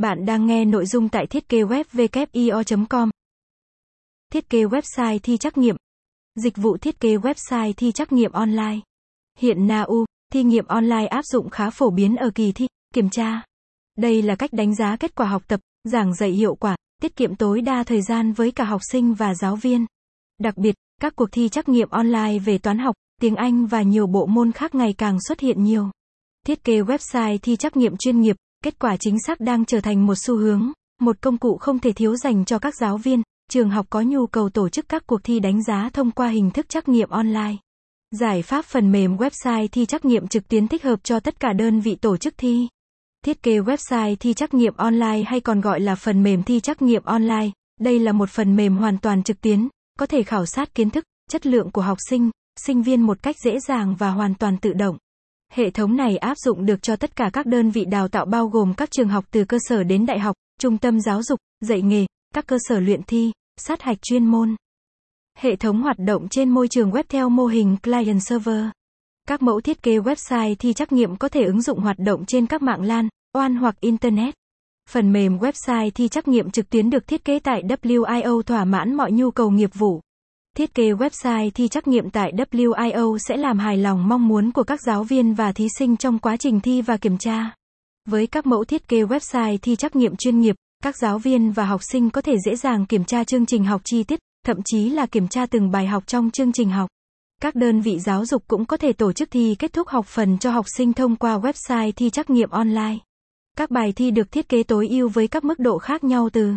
Bạn đang nghe nội dung tại thiết kế web com Thiết kế website thi trắc nghiệm. Dịch vụ thiết kế website thi trắc nghiệm online. Hiện NAU, thi nghiệm online áp dụng khá phổ biến ở kỳ thi, kiểm tra. Đây là cách đánh giá kết quả học tập, giảng dạy hiệu quả, tiết kiệm tối đa thời gian với cả học sinh và giáo viên. Đặc biệt, các cuộc thi trắc nghiệm online về toán học, tiếng Anh và nhiều bộ môn khác ngày càng xuất hiện nhiều. Thiết kế website thi trắc nghiệm chuyên nghiệp, kết quả chính xác đang trở thành một xu hướng, một công cụ không thể thiếu dành cho các giáo viên, trường học có nhu cầu tổ chức các cuộc thi đánh giá thông qua hình thức trắc nghiệm online. Giải pháp phần mềm website thi trắc nghiệm trực tuyến thích hợp cho tất cả đơn vị tổ chức thi. Thiết kế website thi trắc nghiệm online hay còn gọi là phần mềm thi trắc nghiệm online, đây là một phần mềm hoàn toàn trực tuyến, có thể khảo sát kiến thức, chất lượng của học sinh, sinh viên một cách dễ dàng và hoàn toàn tự động. Hệ thống này áp dụng được cho tất cả các đơn vị đào tạo bao gồm các trường học từ cơ sở đến đại học, trung tâm giáo dục, dạy nghề, các cơ sở luyện thi, sát hạch chuyên môn. Hệ thống hoạt động trên môi trường web theo mô hình client server. Các mẫu thiết kế website thi trắc nghiệm có thể ứng dụng hoạt động trên các mạng LAN, OAN hoặc Internet. Phần mềm website thi trắc nghiệm trực tuyến được thiết kế tại WIO thỏa mãn mọi nhu cầu nghiệp vụ. Thiết kế website thi trắc nghiệm tại WIO sẽ làm hài lòng mong muốn của các giáo viên và thí sinh trong quá trình thi và kiểm tra. Với các mẫu thiết kế website thi trắc nghiệm chuyên nghiệp, các giáo viên và học sinh có thể dễ dàng kiểm tra chương trình học chi tiết, thậm chí là kiểm tra từng bài học trong chương trình học. Các đơn vị giáo dục cũng có thể tổ chức thi kết thúc học phần cho học sinh thông qua website thi trắc nghiệm online. Các bài thi được thiết kế tối ưu với các mức độ khác nhau từ